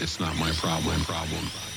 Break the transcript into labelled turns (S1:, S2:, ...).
S1: It's not my problem. Problem.